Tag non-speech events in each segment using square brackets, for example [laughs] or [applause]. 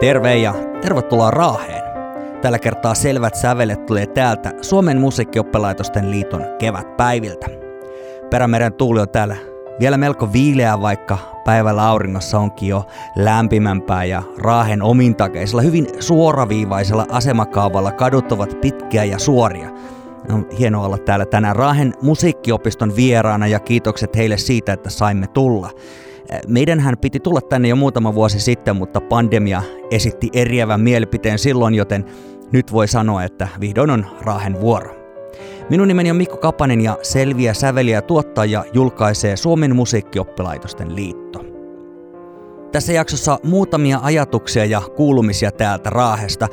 Terve ja tervetuloa Raaheen. Tällä kertaa selvät sävelet tulee täältä Suomen musiikkioppelaitosten liiton kevätpäiviltä. Perämeren tuuli on täällä vielä melko viileä, vaikka päivällä auringossa onkin jo lämpimämpää ja Raahen omintakeisella hyvin suoraviivaisella asemakaavalla kadut ovat pitkiä ja suoria. On hienoa olla täällä tänään Raahen musiikkiopiston vieraana ja kiitokset heille siitä, että saimme tulla. Meidänhän piti tulla tänne jo muutama vuosi sitten, mutta pandemia esitti eriävän mielipiteen silloin, joten nyt voi sanoa, että vihdoin on Raahen vuoro. Minun nimeni on Mikko Kapanen ja Selviä säveliä tuottaja julkaisee Suomen musiikkioppilaitosten liitto. Tässä jaksossa muutamia ajatuksia ja kuulumisia täältä Raahesta.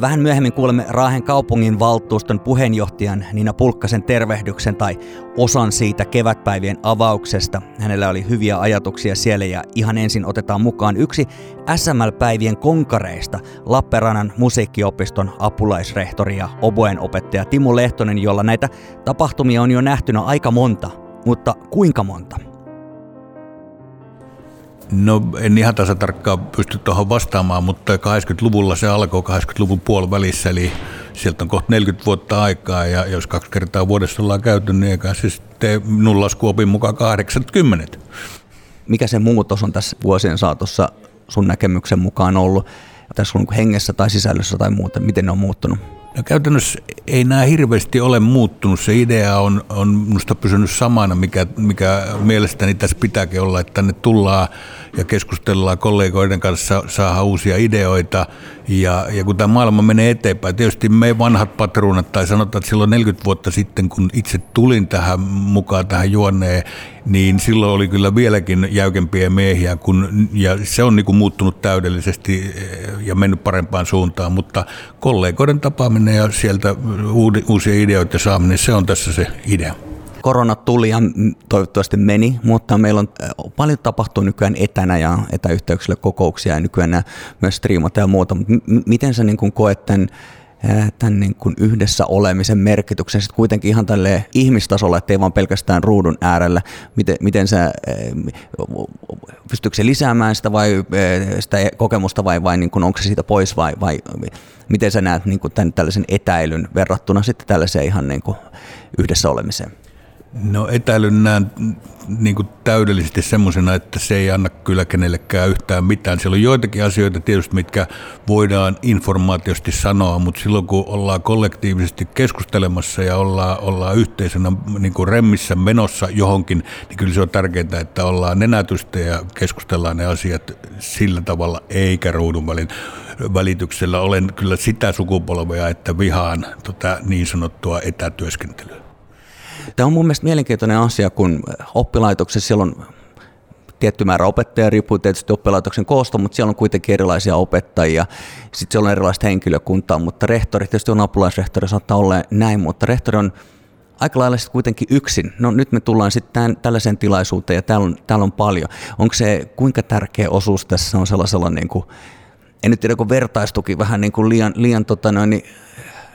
Vähän myöhemmin kuulemme Raahen kaupungin valtuuston puheenjohtajan Nina Pulkkasen tervehdyksen tai osan siitä kevätpäivien avauksesta. Hänellä oli hyviä ajatuksia siellä ja ihan ensin otetaan mukaan yksi SML-päivien konkareista, Lappeenrannan musiikkiopiston apulaisrehtori ja oboen opettaja Timo Lehtonen, jolla näitä tapahtumia on jo nähtynä aika monta, mutta kuinka monta? No en ihan tasa tarkkaan pysty tuohon vastaamaan, mutta 80-luvulla se alkoi 80-luvun puolivälissä, eli sieltä on kohta 40 vuotta aikaa, ja jos kaksi kertaa vuodessa ollaan käyty, niin eikä se sitten minun laskuopin mukaan 80. Mikä se muutos on tässä vuosien saatossa sun näkemyksen mukaan ollut? Tässä on hengessä tai sisällössä tai muuta, miten ne on muuttunut? No käytännössä ei nämä hirveästi ole muuttunut. Se idea on, on minusta pysynyt samana, mikä, mikä mielestäni tässä pitääkin olla, että tänne tullaan ja keskustellaan kollegoiden kanssa, saadaan uusia ideoita. Ja, ja kun tämä maailma menee eteenpäin, tietysti me vanhat patruunat, tai sanotaan, että silloin 40 vuotta sitten, kun itse tulin tähän mukaan tähän juoneen, niin silloin oli kyllä vieläkin jäykempiä miehiä, kun, ja se on niin muuttunut täydellisesti eh, ja mennyt parempaan suuntaan, mutta kollegoiden tapaaminen ja sieltä uusia ideoita saaminen, se on tässä se idea korona tuli ja toivottavasti meni, mutta meillä on paljon tapahtuu nykyään etänä ja etäyhteyksillä kokouksia ja nykyään myös striimata ja muuta. M- miten sä niin kuin koet tämän, tämän niin kuin yhdessä olemisen merkityksen sitten kuitenkin ihan tälle ihmistasolla, ettei vaan pelkästään ruudun äärellä. Miten, miten sä, pystyykö se lisäämään sitä vai sitä kokemusta vai, vai niin kuin, onko se siitä pois vai, vai miten sä näet niin kuin tämän, tällaisen etäilyn verrattuna sitten tällaiseen ihan niin kuin yhdessä olemiseen? No etäilyn näen niin kuin täydellisesti semmoisena, että se ei anna kyllä kenellekään yhtään mitään. Siellä on joitakin asioita tietysti, mitkä voidaan informaatiosti sanoa, mutta silloin kun ollaan kollektiivisesti keskustelemassa ja ollaan, ollaan yhteisönä niin kuin remmissä menossa johonkin, niin kyllä se on tärkeää, että ollaan nenätystä ja keskustellaan ne asiat sillä tavalla, eikä ruudun välin välityksellä. Olen kyllä sitä sukupolvea, että vihaan tota niin sanottua etätyöskentelyä. Tämä on mun mielestä mielenkiintoinen asia, kun oppilaitoksessa siellä on tietty määrä opettajia, riippuu tietysti oppilaitoksen koosta, mutta siellä on kuitenkin erilaisia opettajia, sitten siellä on erilaista henkilökuntaa, mutta rehtori, tietysti on apulaisrehtori, saattaa olla näin, mutta rehtori on aika lailla sitten kuitenkin yksin. No nyt me tullaan sitten tällaiseen tilaisuuteen ja täällä on, täällä on paljon. Onko se, kuinka tärkeä osuus tässä on sellaisella, niin kuin, en nyt tiedä, kun vertaistuki vähän niin kuin liian, liian tota noin, niin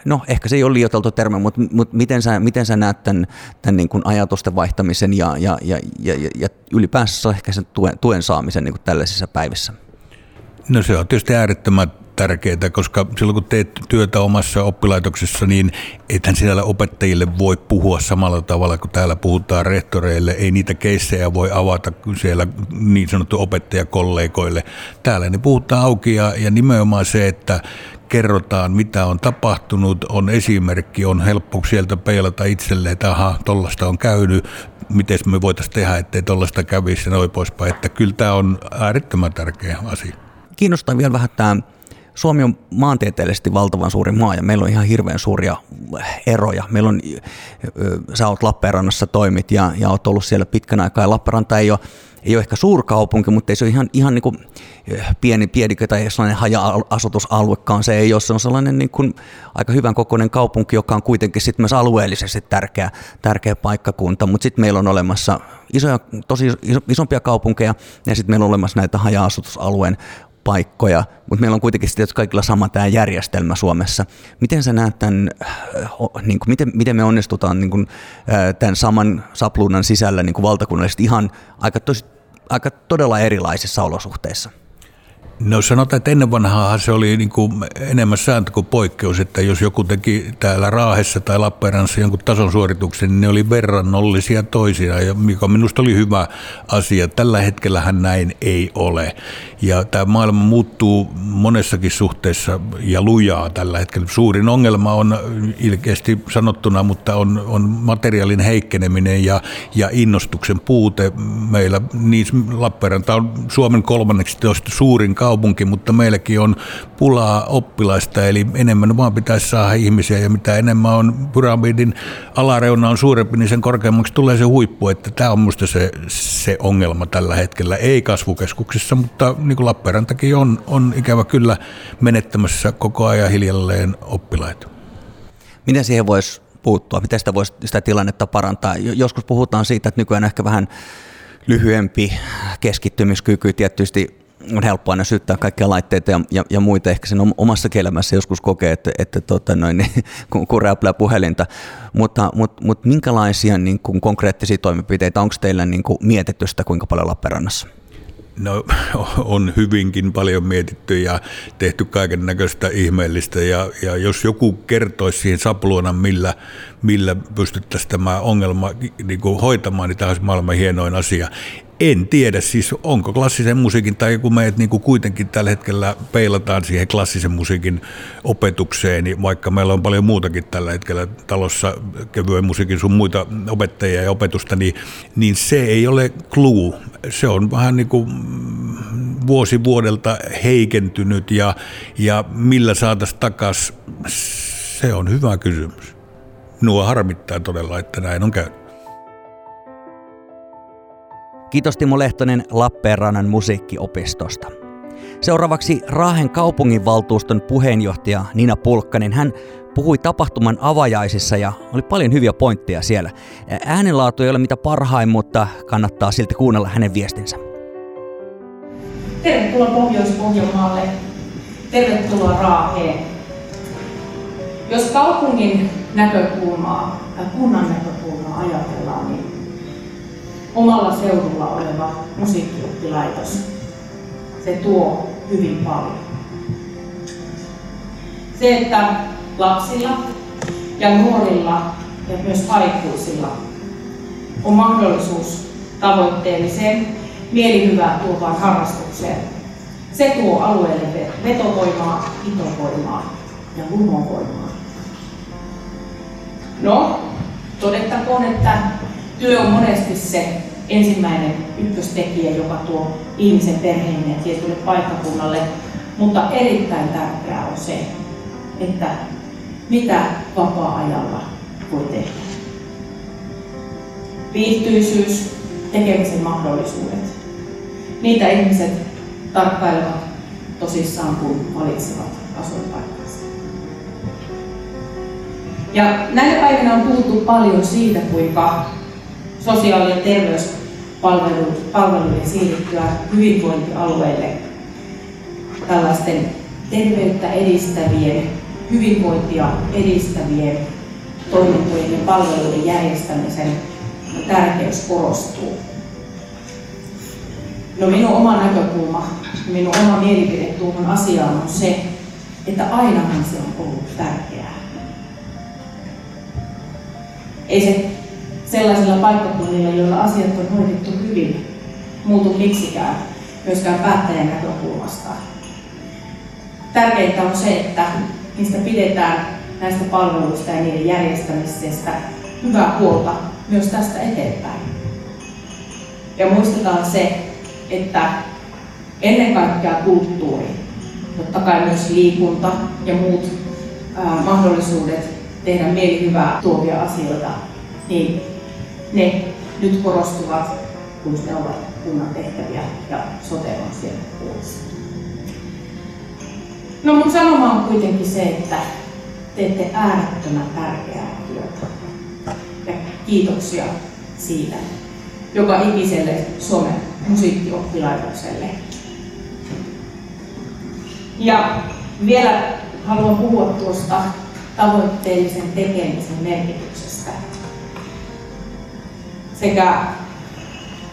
no ehkä se ei ole liioiteltu termi, mutta, mutta miten, sä, miten sä näet tämän, tämän niin kuin ajatusten vaihtamisen ja, ja, ja, ja, ja ylipäänsä ehkä sen tuen, tuen saamisen niin kuin tällaisissa päivissä? No se on tietysti äärettömän tärkeää, koska silloin kun teet työtä omassa oppilaitoksessa, niin ethän siellä opettajille voi puhua samalla tavalla kuin täällä puhutaan rehtoreille. Ei niitä keissejä voi avata siellä niin sanottu opettajakollegoille. Täällä ne puhutaan auki ja, ja nimenomaan se, että kerrotaan, mitä on tapahtunut, on esimerkki, on helppo sieltä peilata itselle, että aha, tollasta on käynyt, miten me voitaisiin tehdä, ettei tollasta kävisi ja noin poispäin. Että kyllä tämä on äärettömän tärkeä asia. Kiinnostaa vielä vähän tämä Suomi on maantieteellisesti valtavan suuri maa ja meillä on ihan hirveän suuria eroja. Meillä on, sä oot Lappeenrannassa toimit ja, ja oot ollut siellä pitkän aikaa ja Lappeenranta ei ole ei ole ehkä suurkaupunki, mutta ei se ole ihan, ihan niin kuin pieni piedikö tai sellainen haja-asutusaluekaan. Se ei ole, se on sellainen niin kuin aika hyvän kokoinen kaupunki, joka on kuitenkin sitten myös alueellisesti tärkeä, tärkeä paikkakunta. Mutta sitten meillä on olemassa isoja, tosi isompia kaupunkeja ja sitten meillä on olemassa näitä haja-asutusalueen paikkoja, mutta meillä on kuitenkin sitten kaikilla sama tämä järjestelmä Suomessa. Miten sä näet tämän, niin kuin, miten, miten me onnistutaan niin kuin, tämän saman sapluunan sisällä niin kuin valtakunnallisesti ihan aika, tosi, aika todella erilaisissa olosuhteissa? No sanotaan, että ennen vanhaa se oli niin kuin enemmän sääntö kuin poikkeus, että jos joku teki täällä Raahessa tai Lappeenrannassa jonkun tason suorituksen, niin ne oli verrannollisia toisiaan, mikä minusta oli hyvä asia. Tällä hetkellähän näin ei ole. Ja tämä maailma muuttuu monessakin suhteessa ja lujaa tällä hetkellä. Suurin ongelma on ilkeästi sanottuna, mutta on, on materiaalin heikkeneminen ja, ja innostuksen puute. Meillä niin Lappeenranta on Suomen kolmanneksi suurin kaupunki, mutta meilläkin on pulaa oppilaista, eli enemmän vaan pitäisi saada ihmisiä, ja mitä enemmän on pyramidin alareuna on suurempi, niin sen korkeammaksi tulee se huippu, että tämä on minusta se, se ongelma tällä hetkellä, ei kasvukeskuksissa, mutta niin kuin Lappeenrantakin on, on ikävä kyllä menettämässä koko ajan hiljalleen oppilaita. Miten siihen voisi puuttua? Miten sitä voisi sitä tilannetta parantaa? Joskus puhutaan siitä, että nykyään ehkä vähän lyhyempi keskittymiskyky tietysti on helppo aina syyttää kaikkia laitteita ja, ja, ja muita. Ehkä sen omassa elämässä joskus kokee, että, että tota noin, niin, [laughs] kun, räplää puhelinta. Mutta, mutta, mutta minkälaisia niin kuin konkreettisia toimenpiteitä onko teillä niin kuin mietitty sitä kuinka paljon Lappeenrannassa? No [laughs] on hyvinkin paljon mietitty ja tehty kaiken näköistä ihmeellistä ja, ja jos joku kertoisi siihen sapluunan, millä, millä pystyttäisiin tämä ongelma niin kuin hoitamaan, niin tämä olisi maailman hienoin asia. En tiedä, siis onko klassisen musiikin, tai kun me niin kuin kuitenkin tällä hetkellä peilataan siihen klassisen musiikin opetukseen, niin vaikka meillä on paljon muutakin tällä hetkellä talossa, kevyen musiikin sun muita opettajia ja opetusta, niin, niin se ei ole clue. Se on vähän niin kuin vuosi vuodelta heikentynyt, ja, ja millä saataisiin takaisin, se on hyvä kysymys. Nuo harmittaa todella, että näin on käynyt. Kiitos Timo Lehtonen Lappeenrannan musiikkiopistosta. Seuraavaksi Raahen kaupunginvaltuuston puheenjohtaja Nina Pulkkanen. Hän puhui tapahtuman avajaisissa ja oli paljon hyviä pointteja siellä. Äänenlaatu ei ole mitä parhain, mutta kannattaa silti kuunnella hänen viestinsä. Tervetuloa Pohjois-Pohjanmaalle. Tervetuloa Raaheen. Jos kaupungin näkökulmaa tai kunnan näkökulmaa ajatellaan, niin omalla seudulla oleva musiikkioppilaitos, se tuo hyvin paljon. Se, että lapsilla ja nuorilla ja myös aikuisilla on mahdollisuus tavoitteelliseen mielihyvää tuovaan harrastukseen. Se tuo alueelle vetovoimaa, itovoimaa ja lumovoimaa. No, todettakoon, että työ on monesti se ensimmäinen ykköstekijä, joka tuo ihmisen perheen ja tietylle paikkakunnalle, mutta erittäin tärkeää on se, että mitä vapaa-ajalla voi tehdä. Viihtyisyys, tekemisen mahdollisuudet. Niitä ihmiset tarkkailevat tosissaan, kun valitsevat asuinpaikkansa. Ja näinä päivinä on puhuttu paljon siitä, kuinka sosiaali- ja terveyspalveluiden siirryttyä hyvinvointialueille tällaisten terveyttä edistävien, hyvinvointia edistävien toimintojen ja palveluiden järjestämisen tärkeys korostuu. No minun oma näkökulma, minun oma mielipide tuohon asiaan on se, että ainahan se on ollut tärkeää. Ei se sellaisilla paikkakunnilla, joilla asiat on hoidettu hyvin, muutu miksikään, myöskään päättäjän näkökulmasta. Tärkeintä on se, että niistä pidetään näistä palveluista ja niiden järjestämisestä hyvää huolta myös tästä eteenpäin. Ja muistetaan se, että ennen kaikkea kulttuuri, totta kai myös liikunta ja muut ää, mahdollisuudet tehdä mielihyvää tuovia asioita, niin ne nyt korostuvat, kun ne ovat kunnan tehtäviä ja sote on siellä puolessa. No mun sanoma on kuitenkin se, että teette äärettömän tärkeää työtä. Ja kiitoksia siitä joka ikiselle Suomen musiikkioppilaitokselle. Ja vielä haluan puhua tuosta tavoitteellisen tekemisen merkityksestä sekä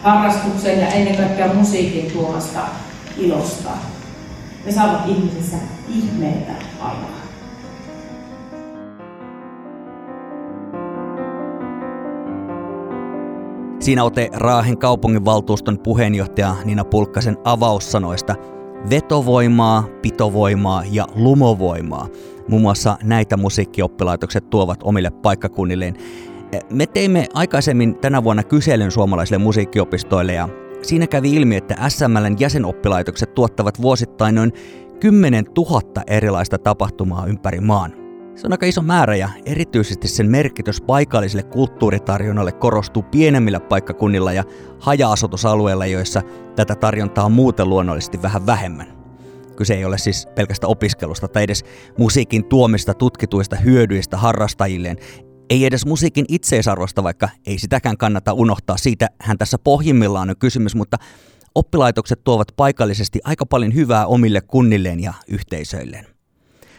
harrastuksen ja ennen kaikkea musiikin tuomasta ilosta. Ne saavat ihmisissä ihmeitä aikaan. Siinä ote Raahen kaupunginvaltuuston puheenjohtaja Nina Pulkkasen avaussanoista vetovoimaa, pitovoimaa ja lumovoimaa. Muun muassa näitä musiikkioppilaitokset tuovat omille paikkakunnilleen. Me teimme aikaisemmin tänä vuonna kyselyn suomalaisille musiikkiopistoille ja siinä kävi ilmi, että SMLn jäsenoppilaitokset tuottavat vuosittain noin 10 000 erilaista tapahtumaa ympäri maan. Se on aika iso määrä ja erityisesti sen merkitys paikalliselle kulttuuritarjonnalle korostuu pienemmillä paikkakunnilla ja haja-asutusalueilla, joissa tätä tarjontaa on muuten luonnollisesti vähän vähemmän. Kyse ei ole siis pelkästä opiskelusta tai edes musiikin tuomista tutkituista hyödyistä harrastajilleen, ei edes musiikin itseisarvosta, vaikka ei sitäkään kannata unohtaa. Siitä hän tässä pohjimmillaan on kysymys, mutta oppilaitokset tuovat paikallisesti aika paljon hyvää omille kunnilleen ja yhteisöilleen.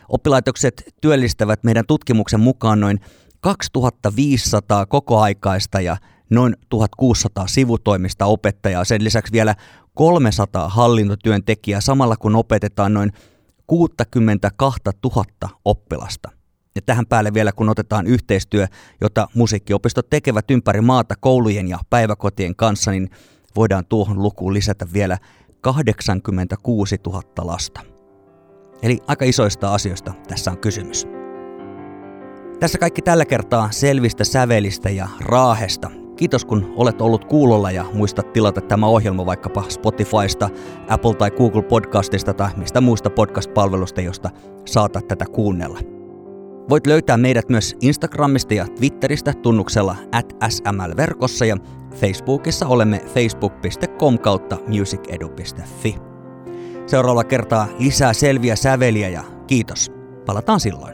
Oppilaitokset työllistävät meidän tutkimuksen mukaan noin 2500 kokoaikaista ja noin 1600 sivutoimista opettajaa, sen lisäksi vielä 300 hallintotyöntekijää samalla kun opetetaan noin 62 000 oppilasta. Ja tähän päälle vielä kun otetaan yhteistyö, jota musiikkiopistot tekevät ympäri maata koulujen ja päiväkotien kanssa, niin voidaan tuohon lukuun lisätä vielä 86 000 lasta. Eli aika isoista asioista tässä on kysymys. Tässä kaikki tällä kertaa selvistä sävelistä ja raahesta. Kiitos kun olet ollut kuulolla ja muista tilata tämä ohjelma vaikkapa Spotifysta, Apple tai Google Podcastista tai mistä muista podcast-palvelusta, josta saatat tätä kuunnella. Voit löytää meidät myös Instagramista ja Twitteristä tunnuksella at smlverkossa ja Facebookissa olemme facebook.com kautta musicedu.fi. Seuraavalla kertaa lisää selviä säveliä ja kiitos. Palataan silloin.